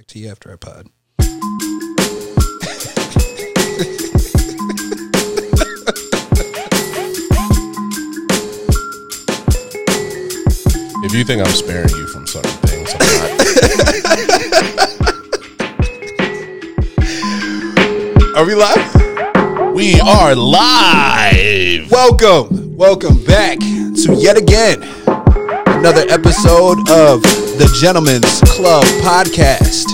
back to you after I pod. If you think I'm sparing you from certain things, I'm not. Are we live? we are live. Welcome, welcome back to yet again another episode of the Gentlemen's Club podcast.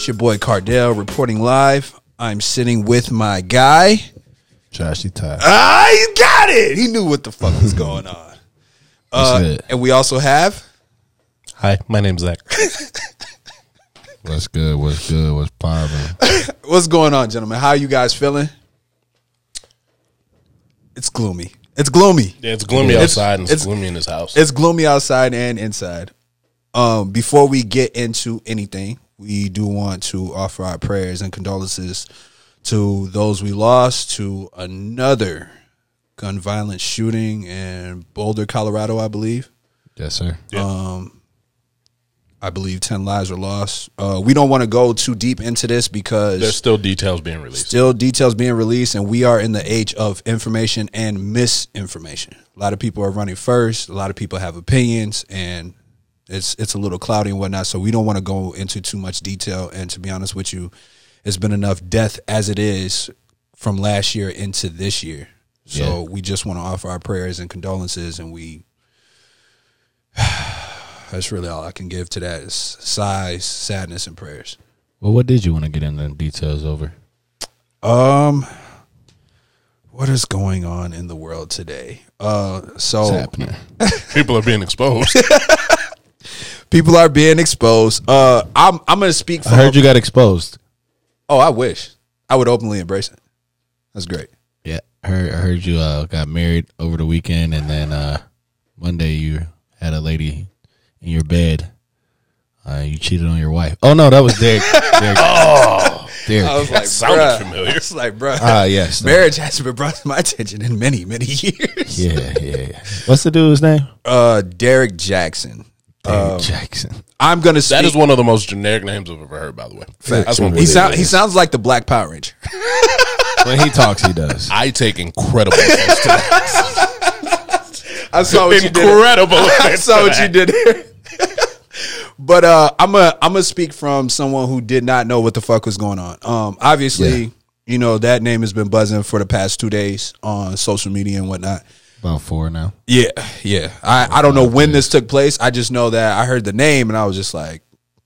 It's your boy Cardell reporting live. I'm sitting with my guy. Joshy Ty. Ah, he got it. He knew what the fuck was going on. Uh, good? and we also have Hi, my name's Zach. What's good? What's good? What's poppin'? what's going on, gentlemen. How you guys feeling? It's gloomy. It's gloomy. Yeah, it's gloomy It's- outside and it's, it's- gloomy in this house. It's gloomy outside and inside. Um, before we get into anything, we do want to offer our prayers and condolences to those we lost to another gun violence shooting in Boulder, Colorado, I believe. yes, sir. Um, I believe 10 lives were lost. Uh, we don't want to go too deep into this because There's still details being released. still details being released and we are in the age of information and misinformation a lot of people are running first a lot of people have opinions and it's it's a little cloudy and whatnot so we don't want to go into too much detail and to be honest with you it's been enough death as it is from last year into this year so we just want to offer our prayers and condolences and we that's really all i can give to that is sighs sadness and prayers Well, what did you want to get into details over? Um, what is going on in the world today? Uh, What's so happening? People are being exposed. people are being exposed. Uh, I'm I'm gonna speak. For, I heard you got exposed. Oh, I wish I would openly embrace it. That's great. Yeah, I heard. I heard you uh, got married over the weekend, and then uh, Monday you had a lady in your bed. Uh, you cheated on your wife. Oh no, that was Derrick. Derrick. oh, Derrick. I was like, sounded bruh. familiar. It's like, bro, Ah, yes. marriage hasn't been brought to my attention in many many years. Yeah, yeah, yeah. What's the dude's name? Uh, Derrick Jaxn. Derrick Jaxn. I'm gonna. Speak. that is one of the most generic names I've ever heard, by the way. That's one He sound, He sounds like the Black Power Ranger. When he talks, he does. I take incredible offense to that. I saw what you did. Incredible I saw to what you did there. but uh, I'm a I'm gonna speak from someone who did not know what the fuck was going on. Um, obviously, Yeah. you know that name has been buzzing for the past two days on social media and whatnot. About four now. Yeah, yeah. I I don't know when this took place. I just know that I heard the name and I was just like,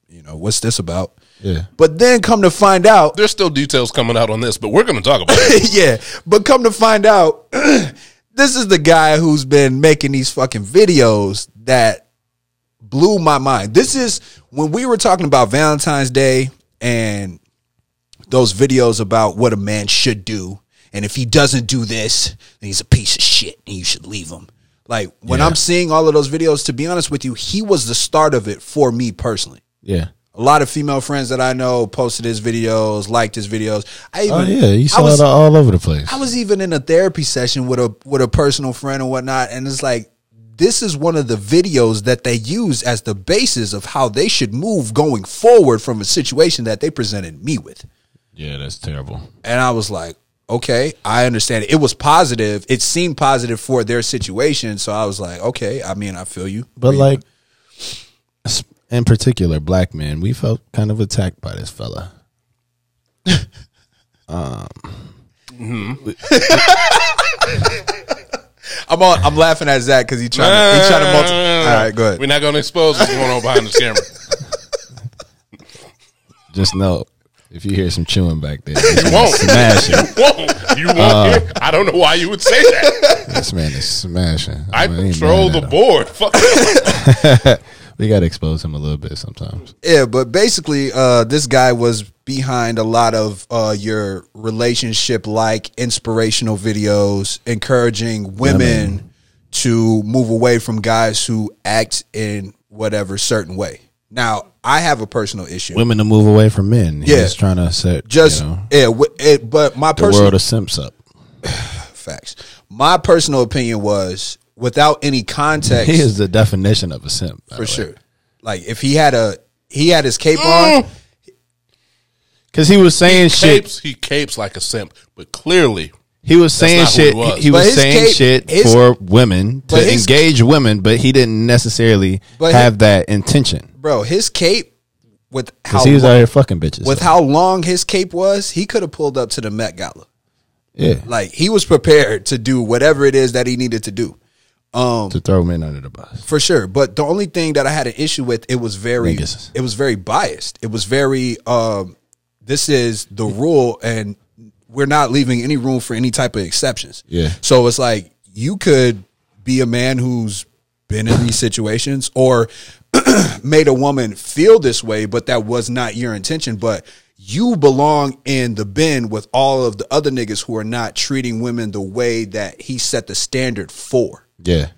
you know, what's this about? Yeah. But then come to find out, There's still details coming out on this, but we're going to talk about it. yeah. But come to find out, this is the guy who's been making these fucking videos that blew my mind. This is when we were talking about Valentine's Day and those videos about what a man should do. And if he doesn't do this, then he's a piece of shit and you should leave him. Like when Yeah. I'm seeing all of those videos, to be honest with you, he was the start of it for me personally. Yeah. A lot of female friends that I know posted his videos, liked his videos. I oh, even, Oh yeah, you saw was, it all over the place. I was even in a therapy session with a with a personal friend and whatnot, and it's like this is one of the videos that they use as the basis of how they should move going forward from a situation that they presented me with. yeah, that's terrible. And I was like, okay, I understand it. It was positive. It seemed positive for their situation. So I was like, okay, I mean, I feel you. But like, s- in particular, black men, we felt kind of attacked by this fella. Um, I'm on, I'm laughing at Zach because he trying to he trying to multi. All right, go ahead. We're not going to expose what's going on behind this camera. Just know if you hear some chewing back there, You won't. smash smashing. You won't. You won't. hear- I don't know why you would say that. This man is smashing. I mean, ain't control the board. Fuck. We got to expose him a little bit sometimes. Yeah, but basically, uh, this guy was behind a lot of uh, your relationship like inspirational videos, encouraging women to move away from guys who act in whatever certain way. Now, I have a personal issue. Women to move away from men. He's Yeah. trying to set Just you know, yeah, w- it, but my the personal world of simps up. facts. My personal opinion was without any context. He is the definition of a simp. for sure. Like if he had a he had his cape on. Eh. Because he was saying shit. capes, he capes like a simp, but clearly He was saying shit. he was. He was saying cape- shit his- for women to his- engage women, but he didn't necessarily But have that intention. Bro, his cape with how he was long, out here fucking bitches. with so, how long his cape was, he could have pulled up to the Met Gala. yeah, Like he was prepared to do whatever it is that he needed to do. Um to throw men under the bus. for sure. But the only thing that I had an issue with, it was very Niggas. it was very biased. It was very um this is the rule and we're not leaving any room for any type of exceptions. Yeah. So it's like you could be a man who's been in these situations or made a woman feel this way, but that was not your intention. But you belong in the bin with all of the other niggas who are not treating women the way that he set the standard for. Yeah,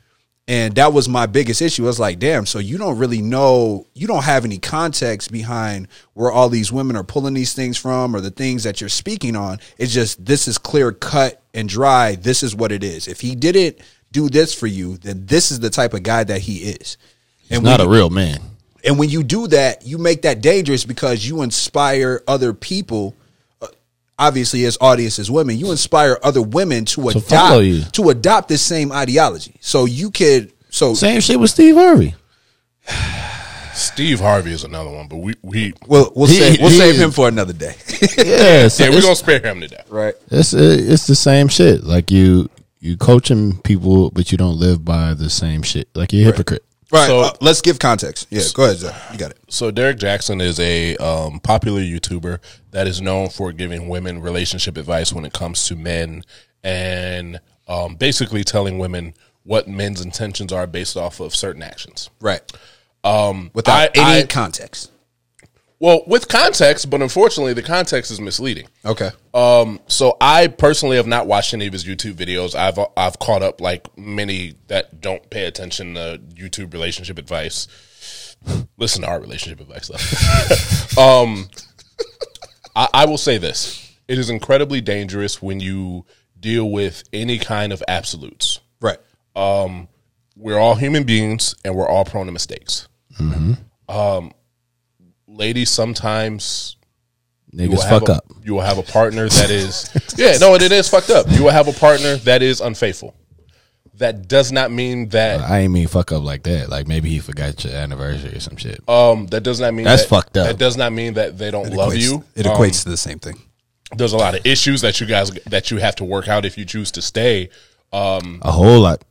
And that was my biggest issue. I was like, damn, so you don't really know, you don't have any context behind where all these women are pulling these things from or the things that you're speaking on. It's just, this is clear cut and dry. This is what it is. If he didn't do this for you, then this is the type of guy that he is. And not when a real man. and when you do that, you make that dangerous because you inspire other people. uh, Obviously, as audience as women, you inspire other women to To follow you. adopt to adopt this same ideology. So you could so Same shit with Steve Harvey. Steve Harvey is another one. But we we we'll we'll He- save we'll he save is- him for another day. Yeah, so yeah, we're gonna spare him to death. right. it's it's the same shit. Like you you coaching people, but you don't live by the same shit. Like you're a hypocrite. Right. So- uh, let's give context. Yeah, go ahead, Zach. You got it. So Derrick Jaxn is a um, popular YouTuber that is known for giving women relationship advice when it comes to men and um, basically telling women what men's intentions are based off of certain actions. Right. Um without I- any I- context. Well, with context, but unfortunately, the context is misleading. Okay. Um, so I personally have not watched any of his YouTube videos. I've I've caught up like many that don't pay attention to YouTube relationship advice. Listen to our relationship advice though. um, I, I will say this: it is incredibly dangerous when you deal with any kind of absolutes. Right. Um, We're all human beings, and we're all prone to mistakes. Hmm. Um, ladies, sometimes you will Niggas have fuck a, up. You will have a partner that is yeah, no, it is fucked up. You will have a partner that is unfaithful. That does not mean that I ain't mean fuck up like that. Like maybe he forgot your anniversary or some shit. um that does not mean That's that, fucked up. That does not mean that they don't love Equates- you. It Um, equates to the same thing. there's a lot of issues that you guys that you have to work out if you choose to stay. Um, a whole lot.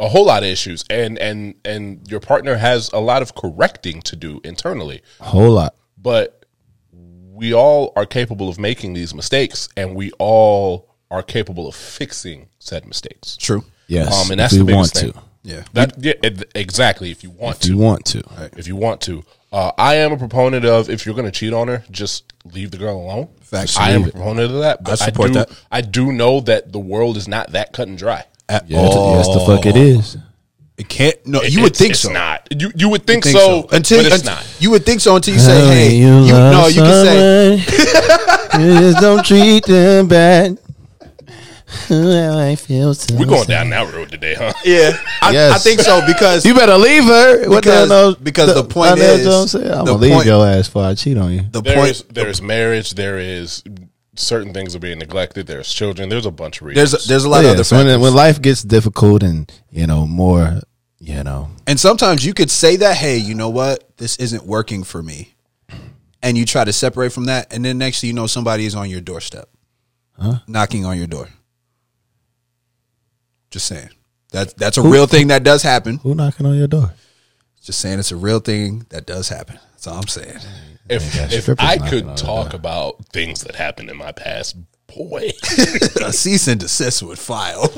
A whole lot of issues, and and and your partner has a lot of correcting to do internally. A whole lot. but we all are capable of making these mistakes and we all are capable of fixing said mistakes. True. Yes. Um, and if that's we the biggest want thing. to. Yeah. That yeah, exactly. If you want If to, you want to. if you want to, uh, I am a proponent of if you're going to cheat on her, just leave the girl alone. Facts. I am Leave a proponent of that. But I, support do, that. I do know that the world is not that cut and dry. At Yeah, all. yes, the fuck it is. It can't. No, you would It's- think it's so. Not you? You would think, Think so, until, but it's until- not. You would think so until you say, "Hey, you, you love no." You can say, someone, you just don't treat them bad. I feel so We're going sad. down that road today, huh? "Yeah." I, Yes. I think so because You better leave her. What Because- the hell? knows- because the point Lionel is- Jones said, I'm the gonna leave point- your ass before I cheat on you. the There point. is there is marriage. There is certain things are being neglected. There's children. There's a bunch of reasons. there's a, there's a lot Yeah, of other so when, when life gets difficult and you know more, you know, and sometimes you could say that, "Hey, you know what? This isn't working for me," and you try to separate from that, and then next thing you know, somebody is on your doorstep, huh? knocking on your door. Just saying. That's that's a real thing that does happen. who knocking on your door? Just saying, it's a real thing that does happen. That's all I'm saying. if got if I could talk door. about things that happened in my past, boy, a cease and desist would file.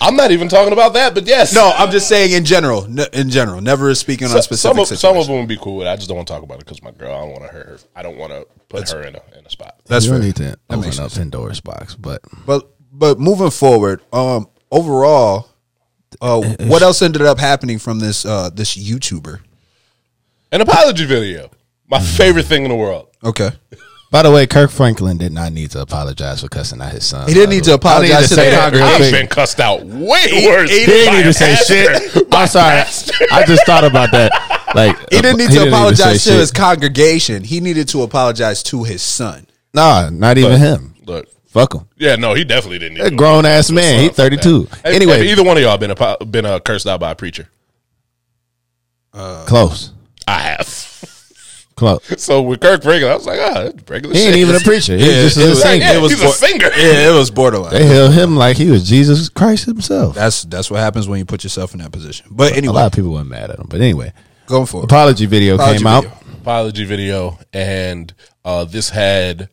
I'm not even talking about that. But yes, no, I'm just saying in general. n- In general, never speaking on So- specific some of situations. some of them would be cool. with it. I just don't want to talk about it because my girl. I don't want to hurt her. I don't want to put her in a in a spot. That's you fair. don't need to That open makes up Pandora's box, but But but moving forward, um, overall, uh, what else ended up happening from this uh this YouTuber? An apology video, my favorite thing in the world. Okay, by the way, Kirk Franklin did not need to apologize for cussing out his son. He didn't need to apologize to say the Congress. real I've been cussed out way worse. He didn't need to say shit. I'm sorry. I just thought about that. like He didn't need he to even apologize say to his congregation. He needed to apologize to his son. Nah, not even him. Look, Fuck him. yeah, no, he definitely didn't. A grown ass man. He thirty two. Anyway, Anyway, either one of y'all been a, been uh, cursed out by a preacher? close, I have. close. So with Kirk Franklin, I was like, ah, that's regular He shit. ain't even a preacher. He Yeah, was just it a was- singer. yeah, it was he's bo- a singer. Yeah, it was borderline. They held him like he was Jesus Christ himself. That's that's what happens when you put yourself in that position. But anyway, a lot of people weren't mad at him, but anyway, going for apology video Apology came out. apology video, and uh, this had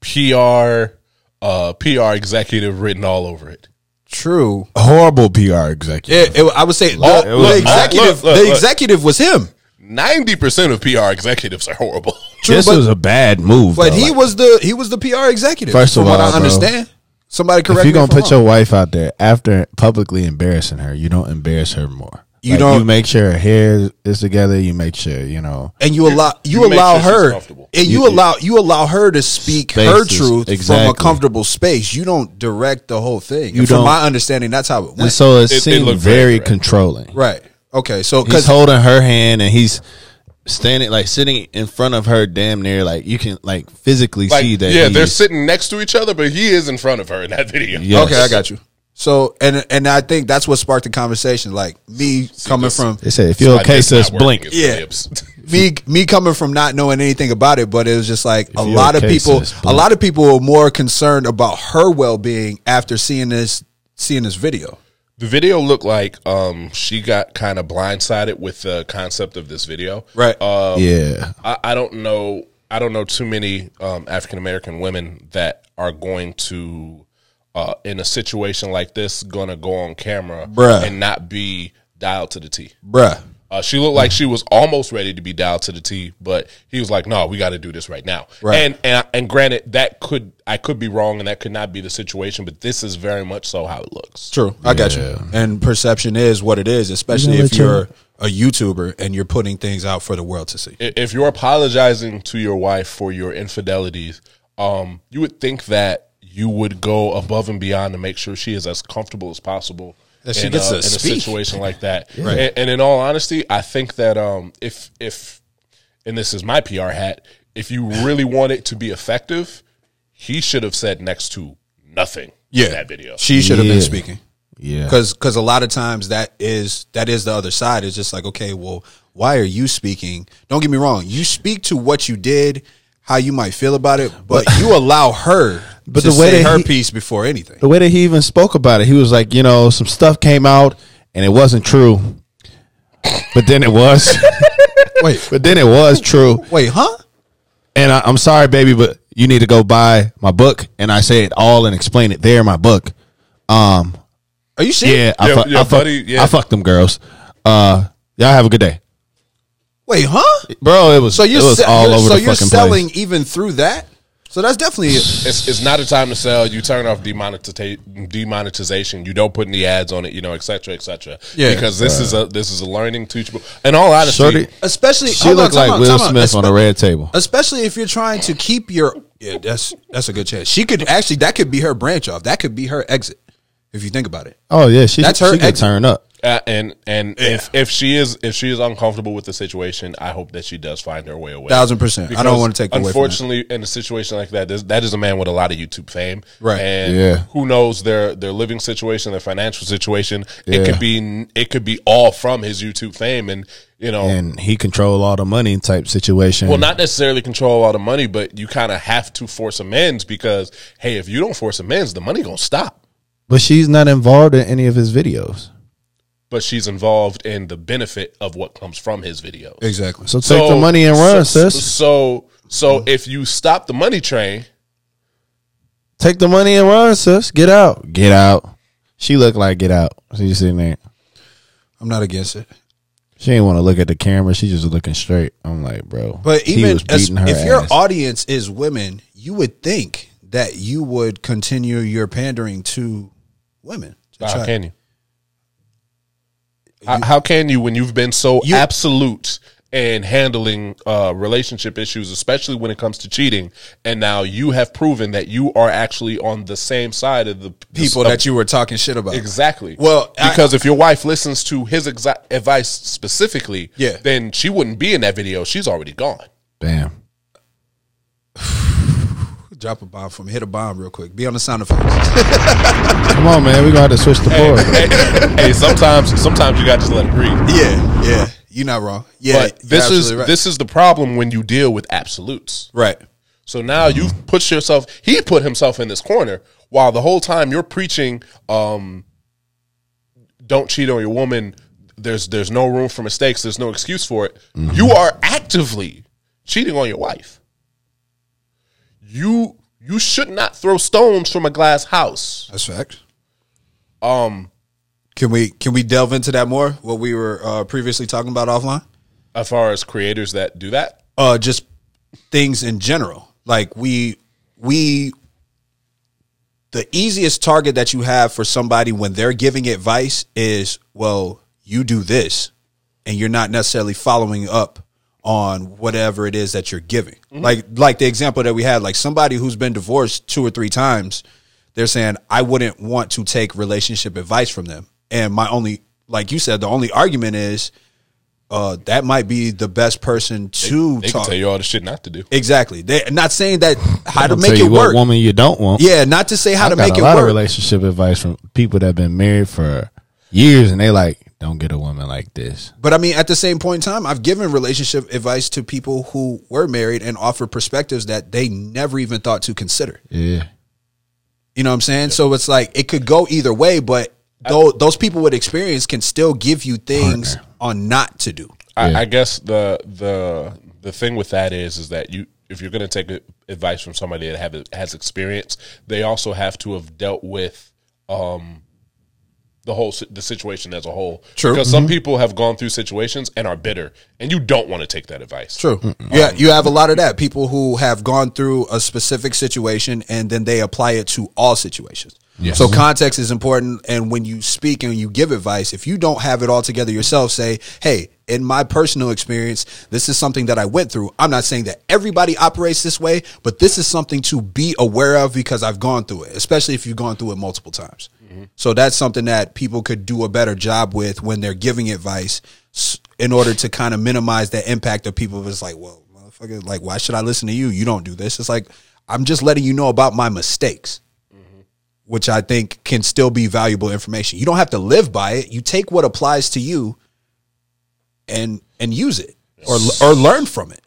PR uh, PR executive written all over it. True. Horrible PR executive. It, it- I would say the, Oh, the look, executive. look, look, the look. executive was him, Ninety percent of PR executives are horrible. True, this but- was a bad move. but though. he Like, was the he was the PR executive. First of from what all, I bro, understand. Somebody correct if you're gonna if I'm put your wrong. wife out there after publicly embarrassing her, you don't embarrass her more. You Like, don't- You make sure her hair is together. You make sure you know. and you allow you, you allow sure her and you, You- allow you allow her to speak her Spaces, truth from a comfortable space. You don't direct the whole thing. You And from don't- my understanding, that's how it And so it, It- it seemed looked very very controlling. right. Okay. So He's because holding her hand and he's standing like sitting in front of her, damn near like you can like physically Like, see that. yeah, they're he's- sitting next to each other, but he is in front of her in that video. Yes. okay, I got you. So and and I think that's what sparked the conversation. Like me coming this- from They said if you're okay, this not sis, blink. Yeah. me me coming from not knowing anything about it, but it was just like a you're lot of people sis, a lot of people were more concerned about her well being after seeing this seeing this video. The video looked like um, she got kind of blindsided with the concept of this video. Right. Um, Yeah, I, I don't know. I don't know too many um, African American women that are going to, uh, in a situation like this, going to go on camera Bruh. and not be dialed to the T. Bruh. Uh, she looked like she was almost ready to be dialed to the T, but he was like, "No, we got to do this right now." Right. And and and granted, that could I could be wrong, and that could not be the situation, but this is very much so how it looks. True. I got you. And perception is what it is, especially You if gonna you're a YouTuber and you're putting things out for the world to see. If you're apologizing to your wife for your infidelities, um, you would think that you would go above and beyond to make sure she is as comfortable as possible. That she in, gets uh, to in a situation like that. And, and in all honesty, I think that um, if if and this is my PR hat, if you really want it to be effective, he should have said next to nothing. Yeah. in that video. She should have Yeah. been speaking. yeah. Because because a lot of times that is that is the other side. It's just like okay, well, why are you speaking? Don't get me wrong. You speak to what you did, how you might feel about it, but you allow her But to the way say that her he- piece before anything. the way that he even spoke about it, he was like, you know, some stuff came out and it wasn't true, but then it was, Wait, but then it was true. wait, huh? And I, I'm sorry, baby, but you need to go buy my book. And I say it all and explain it there in my book. Um, Are you serious? yeah, I, Yeah, fuck, yeah, I, fuck, buddy, yeah. I fucked them girls. Uh, y'all have a good day, Wait, huh? bro. It was So you're it was se- all you're- over so the you're fucking selling place. even through that. So that's definitely it's, it's not a time to sell. You turn off demonetiza- demonetization. You don't put any ads on it. You know, et cetera, et cetera. Yeah. because this is a this is a learning teachable. In all honesty, Shorty, especially she hold on, looked time like out, Will time out. Smith on a Espe- red table. Especially if you're trying to keep your yeah, that's that's a good chance. She could actually that could be her branch off. That could be her exit. If you think about it. Oh yeah, she That's she her could exit. turn up. Uh, and and if if she is if she is uncomfortable with the situation, I hope that she does find her way away. Thousand percent. I don't want to take away from that. Unfortunately, in a situation like that, there's- that is a man with a lot of YouTube fame, Right. And Yeah. who knows their their living situation, their financial situation. Yeah. It could be it could be all from his YouTube fame, and you know, And he control all the money type situation. well, not necessarily control all the money, but you kind of have to force amends because hey, if you don't force amends, the money gonna stop. But she's not involved in any of his videos. But she's involved in the benefit of what comes from his videos. Exactly. So take the money and run, so, sis. So, so if you stop the money train, Take the money and run, sis. Get out. Get out. She looked like get out. She's sitting there. I'm not against it. She didn't want to look at the camera. She just looking straight. I'm like, bro. But even as, beating her if your audience is women, you would think that you would continue your pandering to women. how try- can you? How, how can you when you've been so You- absolute and handling uh, relationship issues, especially when it comes to cheating. And now you have proven that you are actually on the same side of the People of- that you were talking shit about. Exactly. Well, I- because if your wife listens to his exa- advice specifically, Yeah. then she wouldn't be in that video. She's already gone. Bam. Drop a bomb for me. Hit a bomb real quick. Be on the sound effects. Come on, man. We gonna have to switch the board. hey, hey, sometimes sometimes you got to just let it breathe. yeah, yeah. You're not wrong. Yeah, But this is right. this is the problem when you deal with absolutes. right. So now you've put yourself. He put himself in this corner while the whole time you're preaching, um, "Don't cheat on your woman." There's there's no room for mistakes. There's no excuse for it. You are actively cheating on your wife. You you should not throw stones from a glass house. That's fact. Um, Can we can we delve into that more? What we were uh, previously talking about offline? as far as creators that do that, Uh, just things in general. Like we we the easiest target that you have for somebody when they're giving advice is well, you do this, and you're not necessarily following up on whatever it is that you're giving. Like like the example that we had, like somebody who's been divorced two or three times, they're saying I wouldn't want to take relationship advice from them. And my only like you said, the only argument is uh, that might be the best person to they can talk. tell you all the shit not to do. Exactly. They not saying that how to make tell it you what work. woman you don't want. Yeah, not to say how I to got make a it lot of work. relationship advice from people that have been married for years, and they like, don't get a woman like this. But I mean, at the same point in time, I've given relationship advice to people who were married and offer perspectives that they never even thought to consider. Yeah, You know what I'm saying? So it's like it could go either way, but though those people with experience can still give you things on not to do. I, Yeah. I guess the the the thing with that is is that you if you're going to take advice from somebody that have has experience, they also have to have dealt with um the whole the situation as a whole. True. Because some mm-hmm. people have gone through situations and are bitter, and you don't want to take that advice. True. Yeah, um, you have a lot of that. People who have gone through a specific situation and then they apply it to all situations. So mm-hmm. context is important. And when you speak and you give advice, if you don't have it all together yourself, say, hey, in my personal experience, this is something that I went through. I'm not saying that everybody operates this way, but this is something to be aware of because I've gone through it, especially if you've gone through it multiple times. So that's something that people could do a better job with when they're giving advice in order to kind of minimize the impact of people. It's like, well, motherfucker, like, why should I listen to you? You don't do this. It's like, I'm just letting you know about my mistakes, which I think can still be valuable information. You don't have to live by it. You take what applies to you and and use it or or learn from it.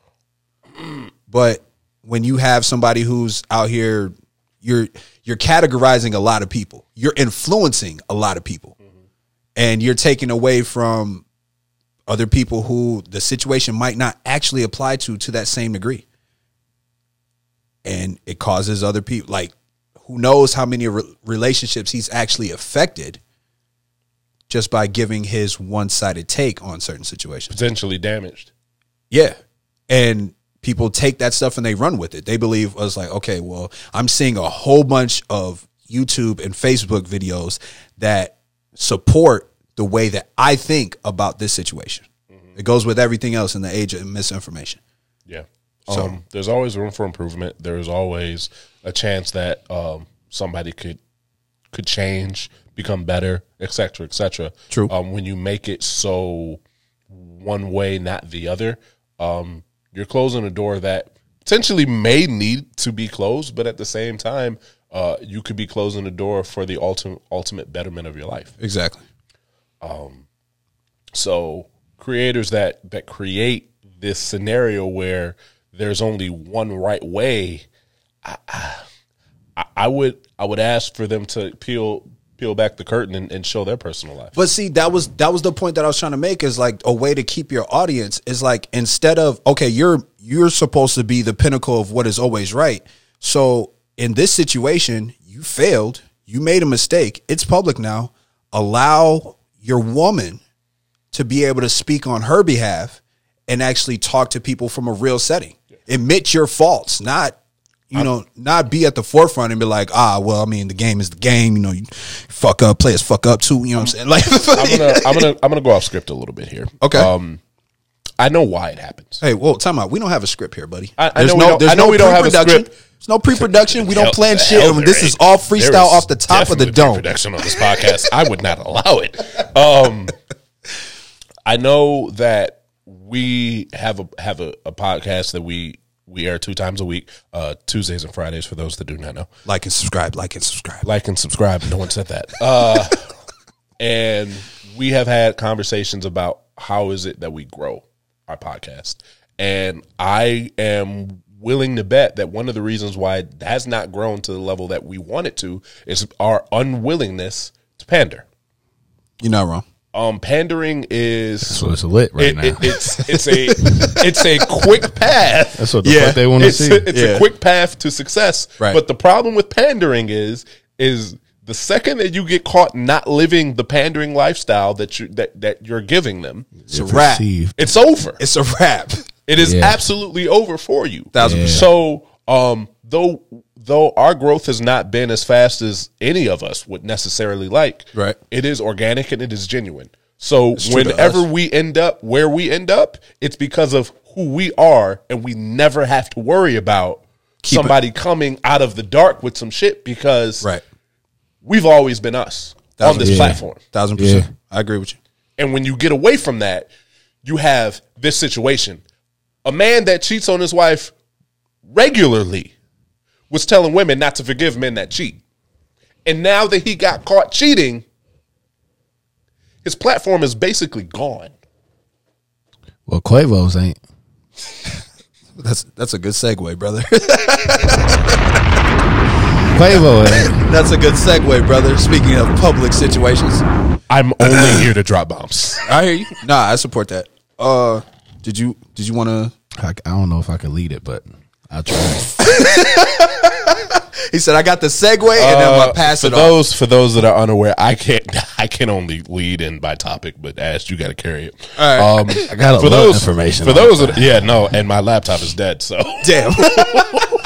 But when you have somebody who's out here, you're you're categorizing a lot of people. You're influencing a lot of people, and you're taking away from other people who the situation might not actually apply to to that same degree. And it causes other people like who knows how many re- relationships he's actually affected just by giving his one-sided take on certain situations. Potentially damaged. Yeah. And people take that stuff and they run with it. They believe us like, okay, well, I'm seeing a whole bunch of YouTube and Facebook videos that support the way that I think about this situation. It goes with everything else in the age of misinformation. Yeah. um, there's always room for improvement. There's always a chance that um, somebody could could change, become better, et cetera, et cetera. True. Um, when you make it so one way, not the other, um, you're closing a door that potentially may need to be closed, but at the same time, uh, you could be closing the door for the ultimate ultimate betterment of your life. Exactly. So creators that that create this scenario where there's only one right way, I, I, I would I would ask for them to peel peel back the curtain and, and show their personal life. But see, that was that was the point that I was trying to make is like a way to keep your audience is like instead of okay, you're you're supposed to be the pinnacle of what is always right. So in this situation, you failed, you made a mistake. It's public now. Allow your woman to be able to speak on her behalf and actually talk to people from a real setting. Admit your faults, not you know, not be at the forefront and be like, ah, well, I mean, the game is the game. You know, you fuck up, players fuck up too. You know what I'm saying? Like, I'm gonna I'm gonna I'm gonna go off script a little bit here. Okay. Um, I know why it happens. Hey, whoa, time out. We don't have a script here, buddy. I- I There's know we no, don't- there's I know no we don't have a script. There's no pre-production. We don't plan shit. I mean, this is all freestyle is off the top of the dome. Production on this podcast, I would not allow it. Um, I know that we have a have a, a podcast that we we air two times a week, uh, Tuesdays and Fridays. For those that do not know, Like and subscribe. Like and subscribe. like and subscribe. No one said that. Uh, and we have had conversations about how is it that we grow our podcast. And I am willing to bet that one of the reasons why it has not grown to the level that we want it to is our unwillingness to pander. You're not wrong. Um, pandering is So it's lit right it, now. it, it's it's a it's a quick path That's what the Yeah. fuck they want to it's, see. it's Yeah. a quick path to success. Right. But the problem with pandering is is the second that you get caught not living the pandering lifestyle that you that, that you're giving them, It's a wrap. Perceived. it's over. It's a wrap. It is Yeah. absolutely over for you. Thousand Yeah. percent. So, um, though though our growth has not been as fast as any of us would necessarily like, Right. It is organic and it is genuine. So true to whenever we end up where we end up, it's because of who we are, and we never have to worry about Keep it- somebody coming out of the dark with some shit because Right. we've always been us on this percent. platform. Thousand percent. Yeah. I agree with you. And when you get away from that, you have this situation. A man that cheats on his wife regularly was telling women not to forgive men that cheat. And now that he got caught cheating, his platform is basically gone. well, Quavo's ain't. That's that's a good segue, brother. Quavo ain't. that's a good segue, brother. Speaking of public situations, I'm only here to drop bombs. I hear you. Nah, I support that. Uh, did you did you want to? I, I don't know if I could lead it, but I'll try. He said, "I got the segue, and then I'm gonna pass Uh, for it on." those for those that are unaware, I can't I can only lead in by topic, but Ash, you got to carry it. All right. Um, I got a for lot of those information For on those, that, yeah, no, and my laptop is dead. So Damn.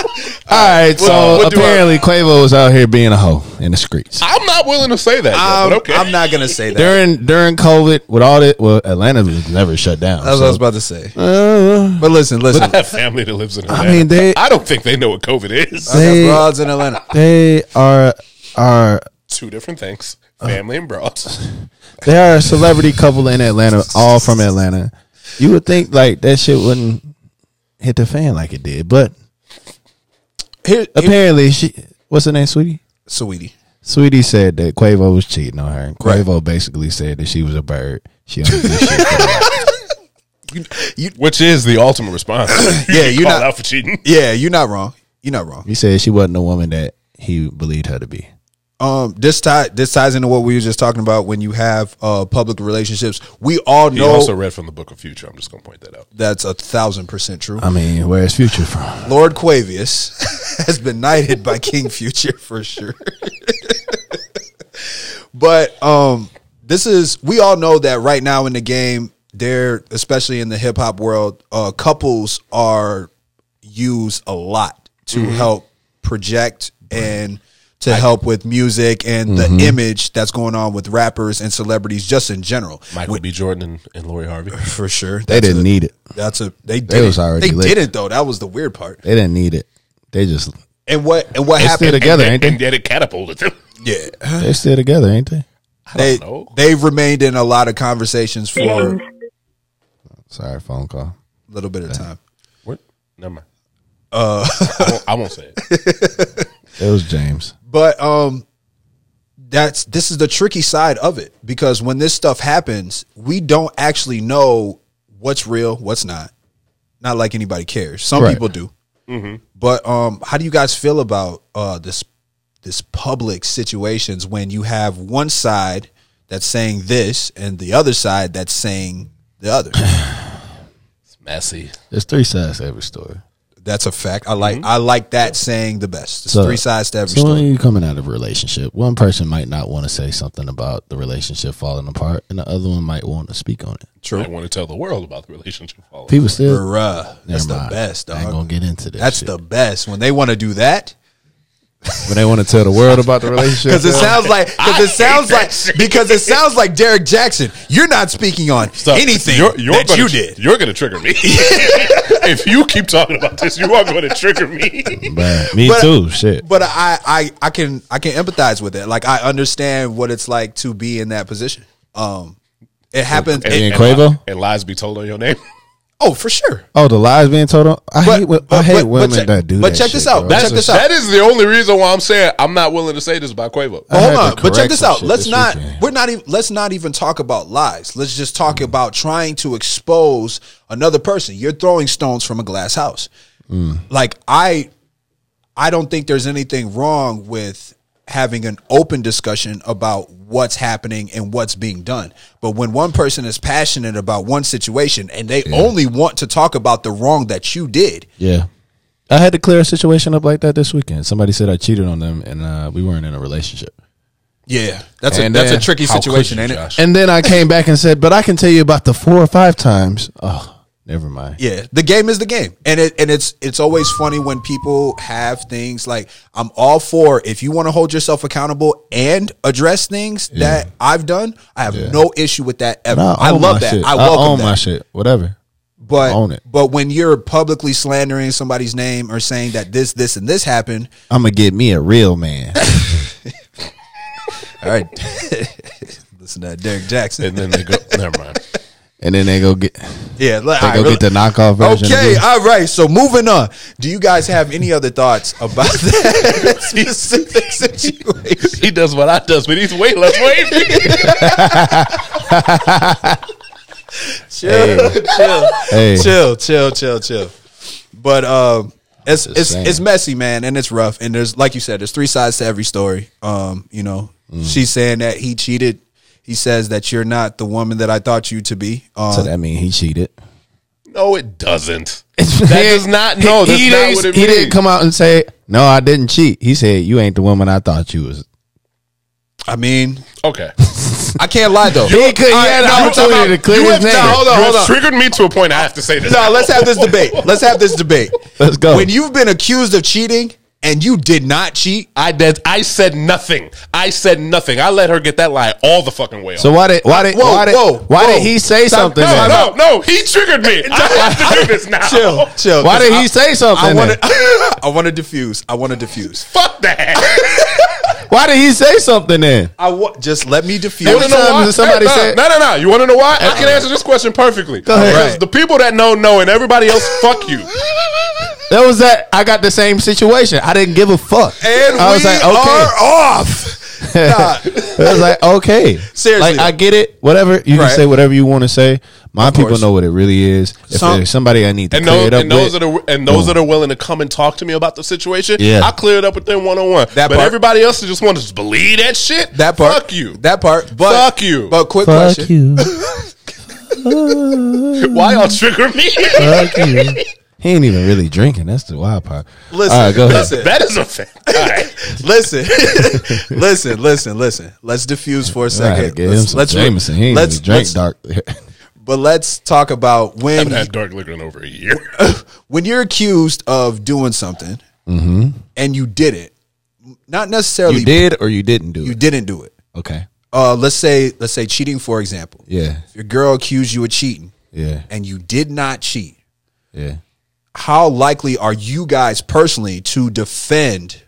All right, so what do I- apparently Quavo was out here being a hoe in the streets I'm not willing to say that. Yet, I'm, but okay, I'm not gonna say that. during during COVID with all that. Well, Atlanta was never shut down. That's what I was about to say. Uh, But listen, listen. I have family that lives in. Atlanta. I mean, they- I don't think they know what COVID is. I got They- broads in Atlanta. they are are Two different things: family and broads. they are a celebrity couple in Atlanta, all from Atlanta. You would think like that shit wouldn't hit the fan like it did, but Here, here, apparently she. What's her name, Saweetie? Saweetie. Saweetie said that Quavo was cheating on her. And Right. Quavo basically said that she was a bird. She only did shit for that. Which is the ultimate response. Yeah, you're not- out for cheating. Yeah, you're not wrong. You're not wrong. He said she wasn't the woman that he believed her to be. Um, this tie this ties into what we were just talking about when you have uh public relationships. We all He know also read from the Book of Future. I'm just gonna point that out. that's a thousand percent true. I mean, where's Future from? Lord Quavius has been knighted by King Future for sure. but um this is we all know that right now in the game, there especially in the hip hop world, uh couples are used a lot to help project and to help with music and the image that's going on with rappers and celebrities just in general. Michael B. Jordan and, and Lori Harvey. For sure. They didn't a- need it. That's a they They did was already They lit. didn't though. That was the weird part. They didn't need it. They just And what and what They still happened? together, and, ain't they? and it catapulted them. Yeah, they still together, ain't they? they know. they've remained in a lot of conversations for a Sorry, phone call. A little bit of time. What? Never mind. Uh, I, won't, I won't say it. It was James. But um, that's this is the tricky side of it because when this stuff happens, we don't actually know what's real, what's not. Not like anybody cares. Some Right. people do. But um, how do you guys feel about uh this this public situations when you have one side that's saying this and the other side that's saying the other? It's messy. There's three sides to every story. That's a fact. I like mm-hmm. I like that saying the best. There's So- three sides to every So when you're coming out of a relationship, one person might not want to say something about the relationship falling apart, and the other one might want to speak on it. True. I want to tell the world about the relationship. falling People still Bruh, that's Never the mind. best, I ain't dog. gonna get into this. That's shit. the best. When they want to do that, when they want to tell the world about the relationship. Because it sounds like because it sounds like shit. because it sounds like Derrick Jaxn. You're not speaking on So, anything you're, you're that gonna, you did. You're going to trigger me. if you keep talking about this, you are going to trigger me. Bruh, me But- too. Shit. But I, I I can I can empathize with it. Like I understand what it's like to be in that position. Um, it happens. And- it- and Quavo? and lies be told on your name. Oh, for sure. Oh, the lies being told on. I But- hate. wo- but- I hate but- but women check- that do. but that check shit, this out. bro. Check That's, this out. That is the only reason why I'm saying I'm not willing to say this about Quavo. But hold on, but check this out. Let's this not. weekend. We're not even. Let's not even talk about lies. Let's just talk about trying to expose another person. You're throwing stones from a glass house. Mm. Like I, I don't think there's anything wrong with having an open discussion about what's happening and what's being done. But when one person is passionate about one situation and they only want to talk about the wrong that you did, Yeah. I had to clear a situation up like that this weekend. Somebody said I cheated on them and uh, we weren't in a relationship. yeah, that's a And that's a tricky situation, you, ain't it? Josh? And then I came back and said, but I can tell you about the four or five times. Oh, never mind. Yeah, the game is the game, and it and it's it's always funny when people have things like I'm all for if you want to hold yourself accountable and address things that I've done. I have Yeah. no issue with that ever. No, I own love that. Shit. I welcome own that. my shit. Whatever. but own it. but when you're publicly slandering somebody's name or saying that this this and this happened, I'm gonna get me a real man. all right, listen to that Derrick Jaxn. and then they go, never mind. and then they go get yeah, like, they all go right, get the knockoff version. Okay, all right. So moving on. Do you guys have any other thoughts about that specific situation? He does what I does, but he's way less wavy. chill, chill, Hey. chill, chill, chill, chill. But um, it's it's saying. it's messy, man, and it's rough. And there's like you said, there's three sides to every story. Um, you know, Mm. she's saying that he cheated. He says that you're not the woman that I thought you to be. Um, So that mean he cheated. no, it doesn't. That does not- no, that's he, not didn't- what it he didn't come out and say, "No, I didn't cheat." He said, "You ain't the woman I thought you was." I mean, Okay. I can't lie though. He could- he had an no, opportunity time out. to clear You his have- name. No, hold on, you hold on. triggered me to a point. I have to say this. No, let's have this debate. Let's have this debate. Let's go. When you've been accused of cheating and you did not cheat, I did. I said nothing. I said nothing. I let her get that lie all the fucking way off. So why did why did Whoa, why did, whoa, why whoa. did he say Time- something? no, then? no, no, he triggered me. I have to do this now. chill, chill. Why did I- he say something? I want to. I want to diffuse. I want to diffuse. Fuck that. Why did he say something then? I. Just let me diffuse. You wanna Every know time why? that somebody no, said- no, no, no. You want to know why? I uh-uh. can answer this question perfectly. ahead. Because Right. the people that know know, and everybody else, fuck you. That was that. I got the same situation. I didn't give a fuck. And I we was like, are okay. off. Nah. I was like, okay. Seriously. like I get it. Whatever you Right. can say, whatever you want to say. My Of people course. know what it really is. If Some- there's somebody I need to And clear those, it up and those with, that are and those that are willing to come and talk to me about the situation, Yeah. I clear it up with them one on one. That But part. everybody else that just want to just believe that shit. That part. Fuck you. That part. But Fuck you. But quick fuck question. you, Why y'all trigger me? fuck you. He ain't even really drinking. That's the wild part. Listen, All right, go ahead. listen. that is a fact. All right. listen, listen, listen, listen. Let's diffuse for a I second. had to give him let's, some let's Jameson. He ain't let's, even drink let's- dark. But let's talk about when I haven't had dark liquor in over a year. when you're accused of doing something and you did it. Not necessarily Mm-hmm. you did or you didn't do you it. You didn't do it. Okay. Uh, let's say let's say cheating for example. Yeah. If your girl accused you of cheating Yeah. and you did not cheat, Yeah. How likely are you guys personally to defend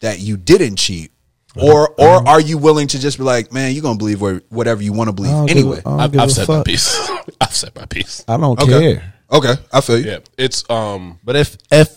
that you didn't cheat? Or or are you willing to just be like, man, you're gonna believe where, whatever you want to I believe don't give anyway? a- I don't I've, give I've a said my fuck. piece. I've said my piece. I don't Okay. care. Okay, I feel you. Yeah, it's um. But if if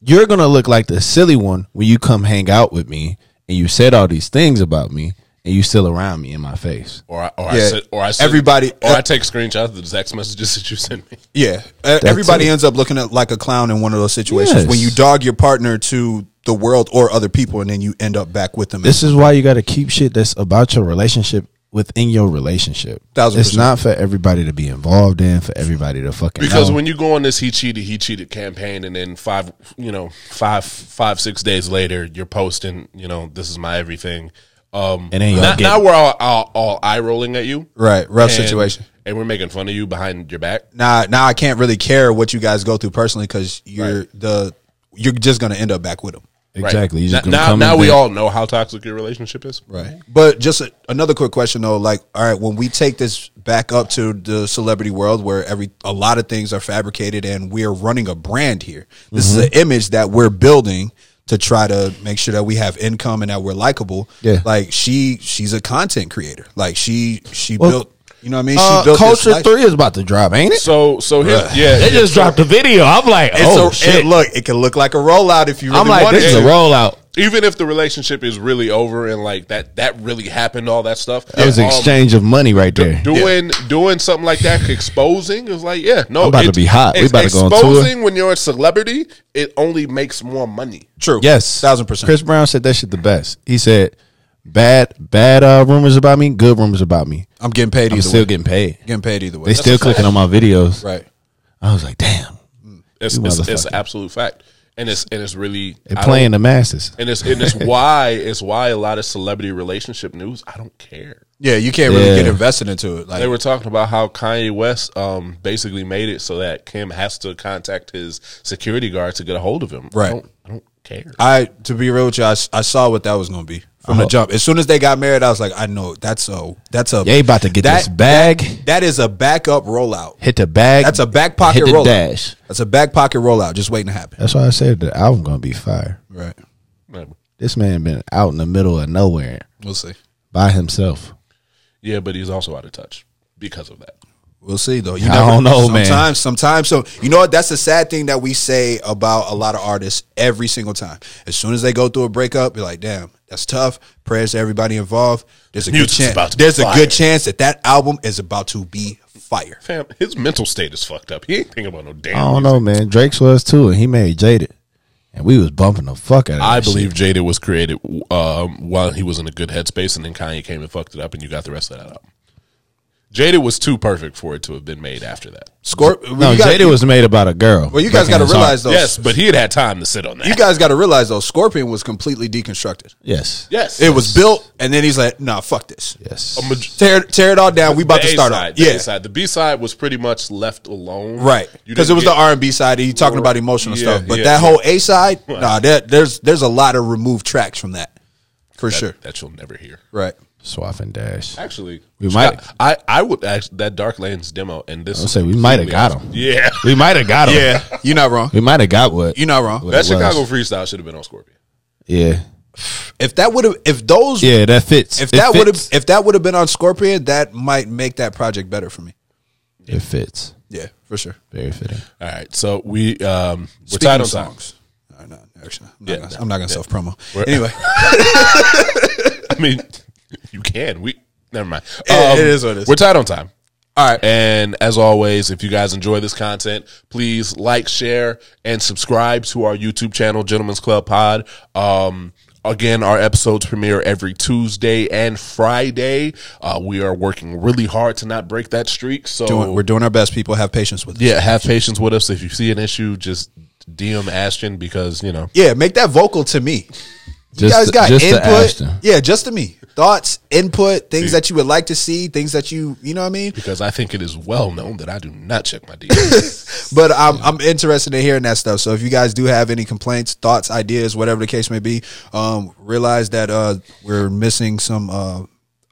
you're gonna look like the silly one when you come hang out with me and you said all these things about me and you still around me in my face, Or I, or I Yeah. said, or I said, Everybody- or I take screenshots of the text messages that you sent me. Yeah, Uh, everybody it. ends up looking at like a clown in one of those situations Yes. when you dog your partner to the world or other people, and then you end up back with them. this is why you got to keep shit that's about your relationship within your relationship. Thousand it's percent. not for everybody to be involved in, for everybody to fucking Because know. when you go on this he cheated, he cheated campaign, and then five, you know, five, five, six days later, you're posting, you know, this is my everything. Um, And then y'all now, get- now we're all, all, all eye rolling at you, right, rough and- situation. and we're making fun of you behind your back. Now, now I can't really care what you guys go through personally because you're the you're just gonna end up back with them. Exactly. You just Now, now, now we there- all know how toxic your relationship is. Right. But just a, another quick question though, like, all right, when we take this back up to the celebrity world where every a lot of things are fabricated and we're running a brand here. This is an image that we're building to try to make sure that we have income and that we're likable. Yeah. Like she she's a content creator. Like she she Well, built you know what I mean? She Uh, built Culture life- Three is about to drop, ain't it? So, so here, yeah, They just dropped the video. I'm like, It's oh a, shit! It, look, it can look like a rollout if you really I'm like, want this is a rollout. Even if the relationship is really over and like that, that really happened, all that stuff. That was an um, exchange of money right there. Doing doing something like that, exposing is like, yeah, no, I'm about to be hot. We it's about to go on tour. Exposing when you're a celebrity, it only makes more money. True. Yes, Thousand percent. Chris Brown said that shit the best. He said, "Bad, bad uh, rumors about me, good rumors about me. I'm getting paid I'm still way. getting paid. getting paid either way. They still clicking on my videos. right. I was like, damn, It's it's, it's an absolute fact, and it's and it's really they I playing the masses. and it's and it's why it's why a lot of celebrity relationship news I don't care. Yeah, you can't really Yeah. get invested into it. Like They were talking about how Kanye West um, basically made it so that Kim has to contact his security guard to get a hold of him. Right. I don't, I don't care. I to be real with you, I saw what that was going to be from the jump. As soon as they got married, I was like, I know that's a that's a They about to get that, this bag, That is a backup rollout. hit the bag. That's a back pocket hit the rollout. dash. That's a back pocket rollout, just waiting to happen. That's why I said the album gonna be fire. Right. This man been out in the middle of nowhere We'll see. by himself. Yeah, but he's also out of touch because of that. We'll see though. You I don't know, man. sometimes, Sometimes, so you know what? That's the sad thing that we say about a lot of artists every single time. As soon as they go through a breakup, you're like, damn, that's tough. Prayers to everybody involved. There's a good chance. about to There's a fire. good chance that that album is about to be fire. Fam, his mental state is fucked up. He ain't thinking about no damn. I don't music. know, man. Drake's was too, and he made Jaded, and we was bumping the fuck out of. I believe shit. Jaded was created um, while he was in a good headspace, and then Kanye came and fucked it up, and you got the rest of that album. Jaded was too perfect for it to have been made after that. Scorp- No, you got- Jaded was made about a girl. Well, you guys got to realize though. Yes, but he had had time to sit on that. You guys got to realize though, Scorpion was completely deconstructed. Yes, yes, It was built, and then he's like, "Nah, fuck this. yes. A maj- Tear, tear it all down. We about to start A-side, off. Yeah, A-side. The B side was pretty much left alone, right. Because it was get- the R and B side. He talking about emotional Yeah, stuff, but yeah, that yeah. whole A side, nah, that, there's there's a lot of removed tracks from that, for sure. that you'll never hear. Right. Swaff and Dash. Actually, We might- I I would actually that Dark Lanes demo, and this I'll say we might have got him. Yeah, We might have got him. Yeah, you're not wrong. we might have got what. You're not wrong. that Chicago was. freestyle should have been on Scorpion. Yeah, If that would have, if those, yeah, that fits. if It that would have, if that would have been on Scorpion, that might make that project better for me. it fits. Yeah, for sure. Very fitting. All right, so we um we're Speaking tied of on time. songs. All right, no, actually, I'm not Yeah, gonna, no, I'm not gonna self promo. Anyway, I mean, you can. We never mind. Um, It- is what it is. We're tied on time. all right. And as always, if you guys enjoy this content, please like, share, and subscribe to our YouTube channel, Gentlemen's Club Pod. Um, again, our episodes premiere every Tuesday and Friday. Uh, we are working really hard to not break that streak. So Doing, we're doing our best. People have patience with us. yeah, have patience with us. If you see an issue, just DM Ashton because you know Yeah, make that vocal to me. You Just guys to- got just input. Ashton. Yeah, just to me. Thoughts, input, things that you would like to see, things that you, you know what I mean? because I think it is well known that I do not check my DMs. But I'm I'm interested in hearing that stuff. So if you guys do have any complaints, thoughts, ideas, whatever the case may be, um, realize that uh, we're missing some uh,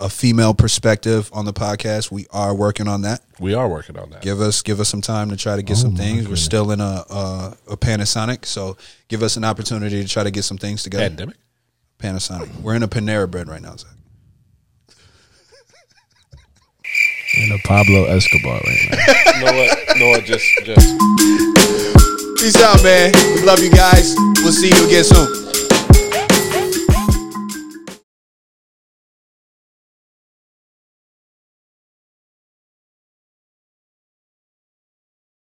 a female perspective on the podcast. We are working on that. we are working on that. Give us give us some time to try to get some things. We're still in a, a a Panasonic, so give us an opportunity to try to get some things together. Pandemic. Panasonic. We're in a Panera bread right now, Zach. In a Pablo Escobar right now. You know what? You know? Just just. Peace out, man. We love you guys. We'll see you again soon.